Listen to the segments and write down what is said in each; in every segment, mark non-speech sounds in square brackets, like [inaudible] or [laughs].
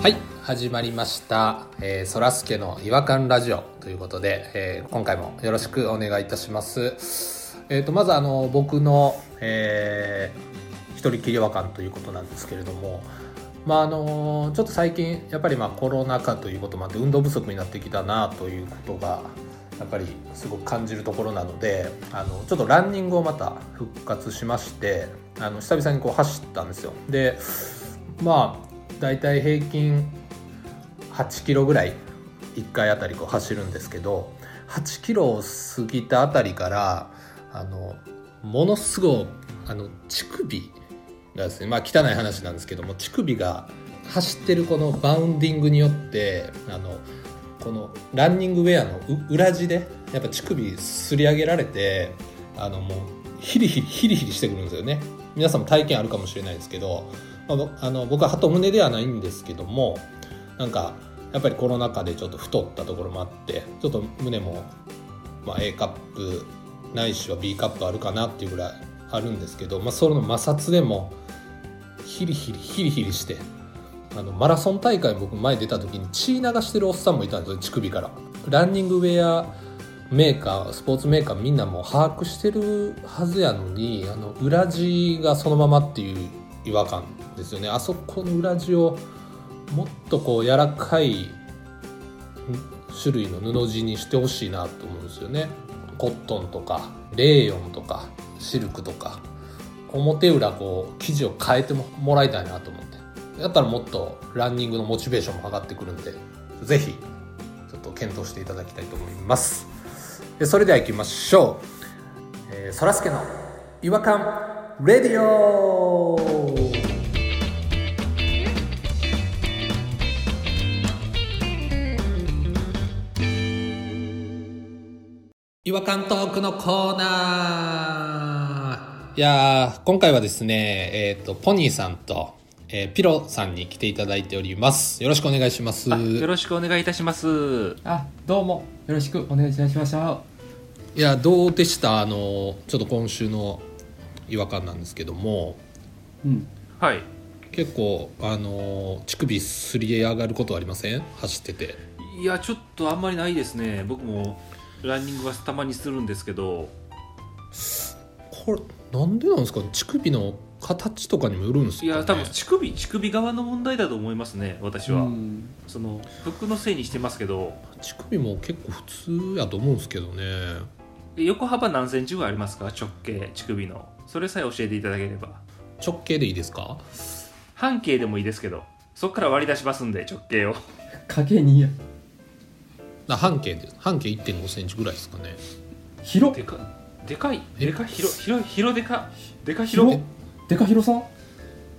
はい始まりました「えー、そらすけの違和感ラジオ」ということで、えー、今回もよろしくお願いいたします。えーと、まずあの僕の、えー、一人きり違和感ということなんですけれどもまああのちょっと最近やっぱりまあコロナ禍ということもあって運動不足になってきたなということがやっぱりすごく感じるところなのであのちょっとランニングをまた復活しましてあの久々にこう走ったんですよ。でまあ大体平均8キロぐらい1回あたりこう走るんですけど8キロを過ぎたあたりからあのものすごいあの乳首がですねまあ汚い話なんですけども乳首が走ってるこのバウンディングによってあのこのランニングウェアの裏地でやっぱ乳首すり上げられてあのもうヒリヒリヒリヒリしてくるんですよね。皆さんも体験あるかもしれないですけどまあ、あの僕は鳩胸ではないんですけどもなんかやっぱりコロナ禍でちょっと太ったところもあってちょっと胸も、まあ、A カップないしは B カップあるかなっていうぐらいあるんですけど、まあ、その摩擦でもヒリヒリヒリヒリしてあのマラソン大会僕前出た時に血流してるおっさんもいたんですよ乳首から。ランニングウェアメーカースポーツメーカーみんなも把握してるはずやのにあの裏地がそのままっていう違和感ですよね。あそこの裏地をもっとこう柔らかい種類の布地にしてほしいなと思うんですよね。コットンとかレーヨンとかシルクとか表裏こう生地を変えてもらいたいなと思って。やったらもっとランニングのモチベーションも上がってくるんで是非ちょっと検討していただきたいと思います。それでは行きましょう、そらすけの違和感レディオ違和感トークのコーナーいや今回はですね、えっ、ー、と、ポニーさんと、えー、ピロさんに来ていただいております。よろしくお願いします。よろしくお願いいたします。あ、どうも、よろしくお願いいたしました。いや、どうでした？あの、ちょっと今週の違和感なんですけども、うん。はい。結構、あの、乳首すり上がることありません？走ってて。いや、ちょっとあんまりないですね。僕もランニングはたまにするんですけど。これなんでなんですか乳首の形とかにもよるんですか、ね、いや多分乳首乳首側の問題だと思いますね私は。その服のせいにしてますけど。乳首も結構普通やと思うんですけどね。横幅何センチぐらいありますか？直径乳首の。それさえ教えていただければ。直径でいいですか？半径でもいいですけど。そこから割り出しますんで直径を。かけ2や半径で半径1 5センチぐらいですかね。広でかでかい。でか広広広でかでか広でか広さ？ん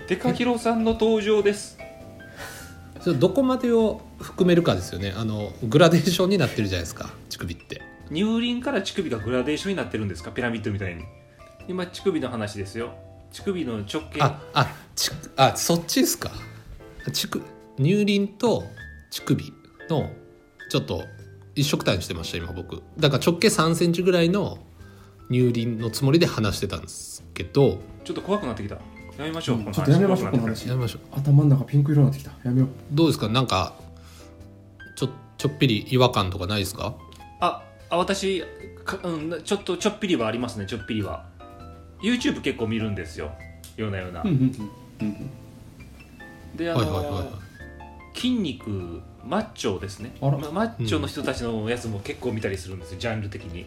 でか広さんの登場です。それどこまでを含めるかですよね。あのグラデーションになってるじゃないですか。乳首って。乳輪から乳首がグラデーションになってるんですか？ピラミッドみたいに。今乳首の話ですよ。乳首の直径。ああちあそっちですか。乳乳輪と乳首のちょっと一色単にしてました今僕。だから直径3センチぐらいの乳輪のつもりで話してたんですけど。ちょっと怖くなってきた。やめましょう、うん、ちょっとやめましょうこの話。やめましょう。頭の中ピンク色になってきた。やめよう。どうですか？なんかちょちょっぴり違和感とかないですか？ああ私か、うん、ちょっとちょっぴりはありますね。ちょっぴりは。YouTube 結構見るんですよ。ような。ような、であの、はいはいはい、筋肉マッチョですね。マッチョの人たちのやつも結構見たりするんですよ、ジャンル的に。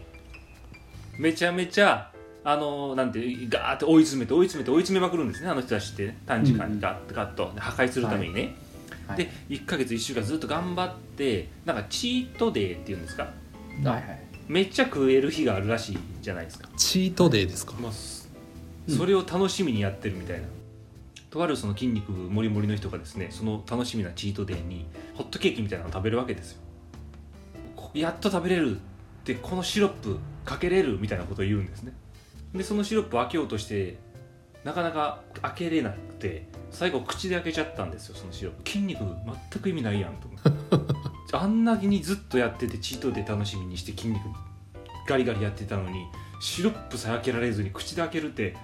めちゃめちゃあのなんてガーって追い詰めて追い詰めて追い詰めまくるんですねあの人たちって、ね、短時間にガッとガッと。破壊するためにね、はい、で1か月1週間ずっと頑張ってなんかチートデーっていうんですか、はいはい、めっちゃ食える日があるらしいじゃないですか。チートデーですか、まあ、それを楽しみにやってるみたいな、とあるその筋肉もりもりの人がですねその楽しみなチートデーにホットケーキみたいなのを食べるわけですよ。やっと食べれるでこのシロップかけれるみたいなことを言うんですね。でそのシロップを開けようとしてなかなか開けれなくて最後口で開けちゃったんですよそのシロップ。筋肉全く意味ないやんと思って。[laughs] あんなにずっとやっててチートデー楽しみにして筋肉ガリガリやってたのにシロップさえ開けられずに口で開けるって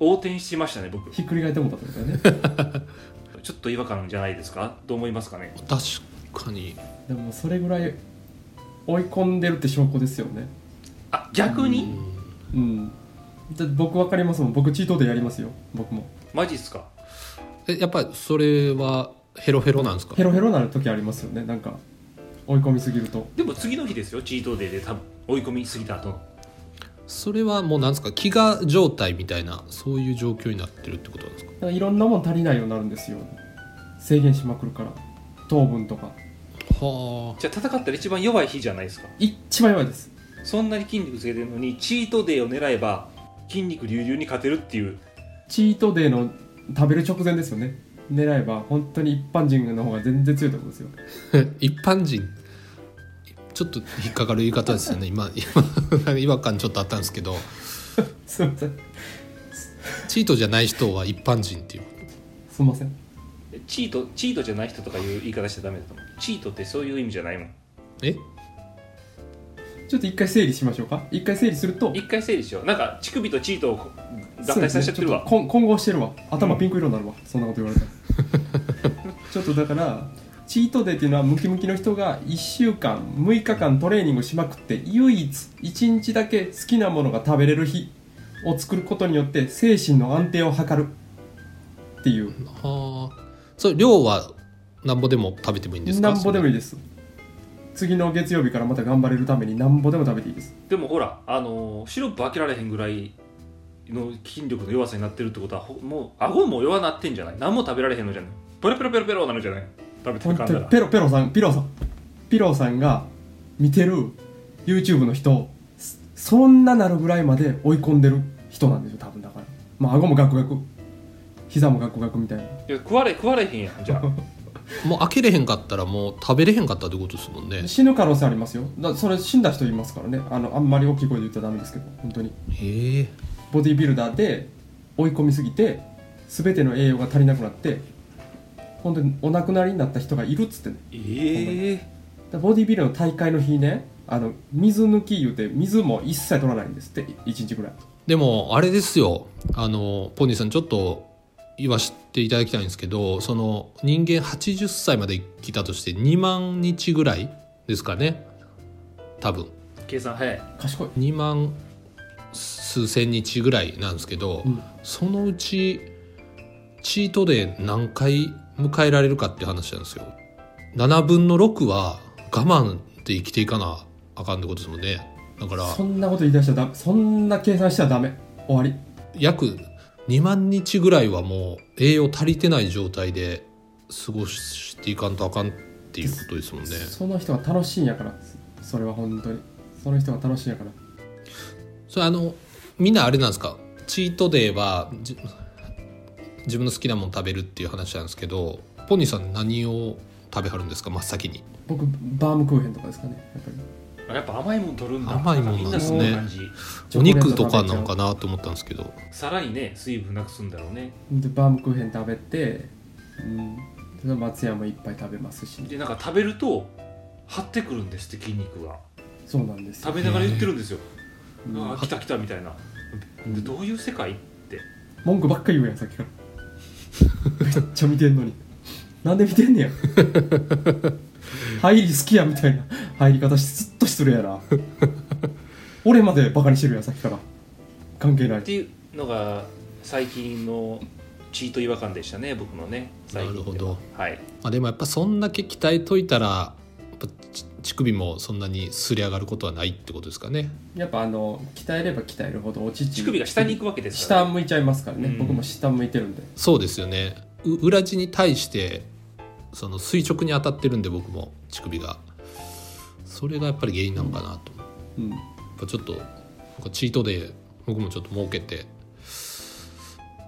横転しましたね僕。ひっくり返ってもったってことだね。と [laughs] ちょっと違和感じゃないですか？どう思いますかね？確かに。でもそれぐらい追い込んでるって証拠ですよね。あ逆に、うん。僕分かりますもん。僕チートでやりますよ。僕も。マジっすか？えやっぱりそれはヘロヘロなんですか？ヘロヘロなる時ありますよね。なんか追い込みすぎると。でも次の日ですよチートデーで多分。追い込みすぎた後。のそれはもうなんですか飢餓状態みたいなそういう状況になってるってことなんですか？いろんなもん足りないようになるんですよ。制限しまくるから。糖分とか。はじゃあ戦ったら一番弱い日じゃないですか？一番弱いです。そんなに筋肉つけてるのにチートデーを狙えば筋肉隆々に勝てるっていう。チートデーの食べる直前ですよね。狙えば本当に一般人の方が全然強いと思うんですよ。あ [laughs] 一般人？ちょっと引っかかる言い方ですよね。今今 [laughs] 違和感ちょっとあったんですけど。すいません。チートじゃない人は一般人っていう。すいません。チートチートじゃない人とかいう言い方しちゃダメだと思う。チートってそういう意味じゃないもん。え？ちょっと一回整理しましょうか？一回整理すると。一回整理しよう。なんか乳首とチートを合体させちゃってるわ、そうですね。ちょっと混混合してるわ。頭ピンク色になるわ、そんなこと言われたら。[laughs] ちょっとだからチートデーっていうのはムキムキの人が1週間6日間トレーニングしまくって唯一1日だけ好きなものが食べれる日を作ることによって精神の安定を図る。っていう。はあ。それ量はなんぼでも食べてもいいんですか？なんぼでもいいです。次の月曜日からまた頑張れるためになんぼでも食べていいです。でもほらあのーシロップ開けられへんぐらいの筋力の弱さになってるってことはほもう顎も弱なってんじゃない？何も食べられへんのじゃない？ペロペロペロペロなるじゃない？食べて本かんだら当にペロペロさんピロさんピロさんが見てる YouTube の人そそんななるぐらいまで追い込んでる人なんですよ多分だから。まあ顎もガクガク膝もガクガクみたいな。いや食われ食われへんやんじゃあ。[laughs] もう開けれへんかったらもう食べれへんかったってことですもんね。死ぬ可能性ありますよ。だそれ死んだ人いますからね。あのあんまり大きい声で言ったらダメですけど本当に。へえ。ボディービルダーで追い込みすぎて全ての栄養が足りなくなって本当にお亡くなりになった人がいるっつってねええでボディービルの大会の日ねあの水抜き言うて水も一切取らないんですって1日ぐらい。でもあれですよ。あのポニーさんちょっと言わせていただきたいんですけどその人間80歳まで生きたとして2万日ぐらいですかね。多分。計算早い。賢い。2万数千日ぐらいなんですけど、うん。そのうちチートで何回迎えられるかって話なんですよ。7分の6は我慢で生きていかなあかんってことですもんね。だからそんなこと言い出したらダメ。そんな計算したらダメ。終わり。約2万日ぐらいはもう栄養足りてない状態で過ごしていかんとあかんっていうことですもんね。その人が楽しいんやから。それは本当に。その人が楽しいんやから。それあのみんなあれなんですか？チートデーはじ自分の好きなもの食べるっていう話なんですけどポニーさん何を食べはるんですか？真っ先に。僕バームクーヘンとかですかねやっぱり。やっぱ甘いもん取るんだ。甘いもんなんですね。お肉とかなのかなと思ったんですけど。さらにね水分なくすんだろうね。でバームクーヘン食べてうんで松屋もいっぱい食べますし。でなんか食べると張ってくるんですって筋肉が。そうなんですよ。食べながら言ってるんですよ。うん。ああ来た来たみたいな。でどういう世界って。文句ばっかり言うやんさっきからめっちゃ見てんのに。なんで見てんねや。入り好きやみたいな。入り方しずっと失礼やな俺までバカにしてるやんさっきから。関係ない。っていうのが最近のチート違和感でしたね僕のねなるほど。はい。まあ、でもやっぱそんだけ鍛えといたら乳首もそんなにすり上がることはないってことですかね。やっぱあの鍛えれば鍛えるほどお乳乳首が下に行くわけですから、ね、下向いちゃいますからね、うん。僕も下向いてるんで。そうですよね。う裏地に対してその垂直に当たってるんで僕も乳首が。それがやっぱり原因なのかなと、やうん。っぱちょっとなんかチートで僕もちょっと設けて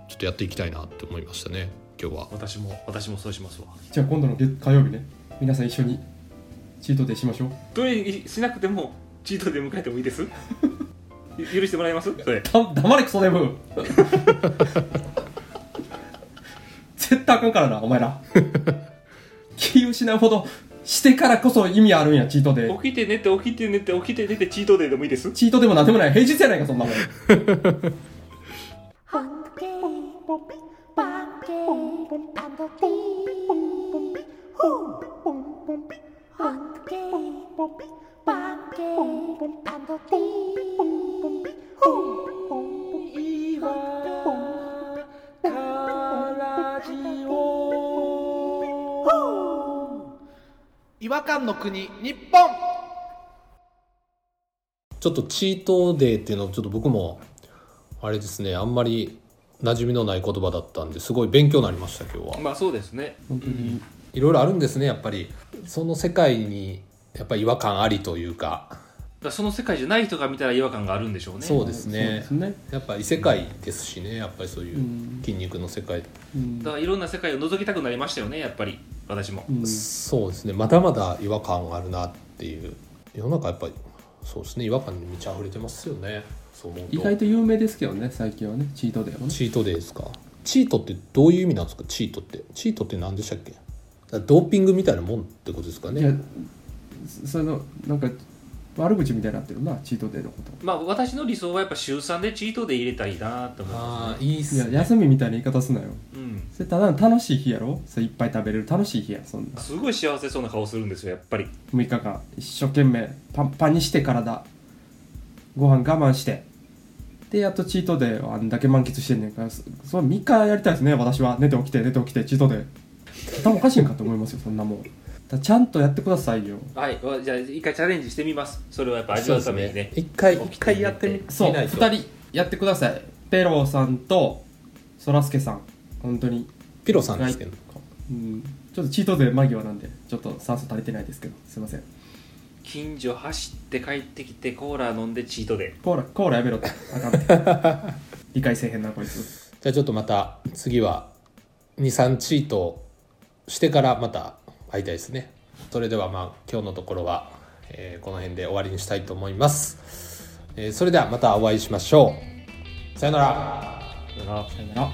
ちょっとやっていきたいなって思いましたね今日は。私も私もそうしますわ。じゃあ今度の月火曜日ね。皆さん一緒にチートデーしましょう。しなくてもチートで迎えてもいいです？ゆ [laughs] 許してもらえます？それだ黙れクソデブ。[laughs] 絶対あかんからなお前ら。気失うほどしてからこそ意味あるんやチートデー起きて寝て起きて寝て起きて寝てチートデーでもいいです？チートでもなんでもない。平日やないかそんなもん。Poppy, 違和感の国日本ちょっとチートデーっていうのをちょっと僕もあれですねあんまり馴染みのない言葉だったんですごい勉強になりました今日はまあそうですね本当にいろいろあるんですねやっぱりその世界にやっぱり違和感ありというか。だその世界じゃない人が見たら違和感があるんでしょうね。そうですね。ですね。やっぱ異世界ですしねやっぱりそういううん。筋肉の世界、うん。だからいろんな世界を覗きたくなりましたよねやっぱり私も、うん。そうですね。まだまだ違和感あるなっていう。世の中やっぱりそうですね。違和感に満ち溢れてますよね。そう思うと。意外と有名ですけどね最近はね。チートデーはね。チートデーですか？チートってどういう意味なんですか？チートって。チートって何でしたっけ？ドーピングみたいなもんってことですかいやねそのなんか悪口みたいになってるなチートデーのこと。まあ私の理想はやっぱ週3でチートで入れたいなと思いあまあいいっいやすね休みみたいな言い方すなよ。すねうん。それただの楽しい日やろ？それいっぱい食べれる楽しい日やそんな。すごい幸せそうな顔するんですよやっぱり。6日間一生懸命パンパンにして体ご飯我慢して。でやっとチートデーをあんだけ満喫してんねんからそそれ3日やりたいですね私は。寝て起きて寝て起きてチートデー頭おかしいんかと思いますよそんなもん。だちゃんとやってくださいよ。はいわじゃあ一回チャレンジしてみます。それはやっぱ味わうためにね。一回起きて。一回やってみそう見ないと。2人やってください。ペロさんとそらすけさん。本当に。ピロさんですけど。うん。ちょっとチートデー間際なんでちょっと酸素足りてないですけど。すいません。近所走って帰ってきてコーラ飲んでチートでコーラコーラやめろって。あかんって。[laughs] 理解せえへんなこいつ。じゃあちょっとまた次は23チートしてからまた会いたいですね。それではまあ今日のところは、えーこの辺で終わりにしたいと思います、えーそれではまたお会いしましょう。さよなら。さよなら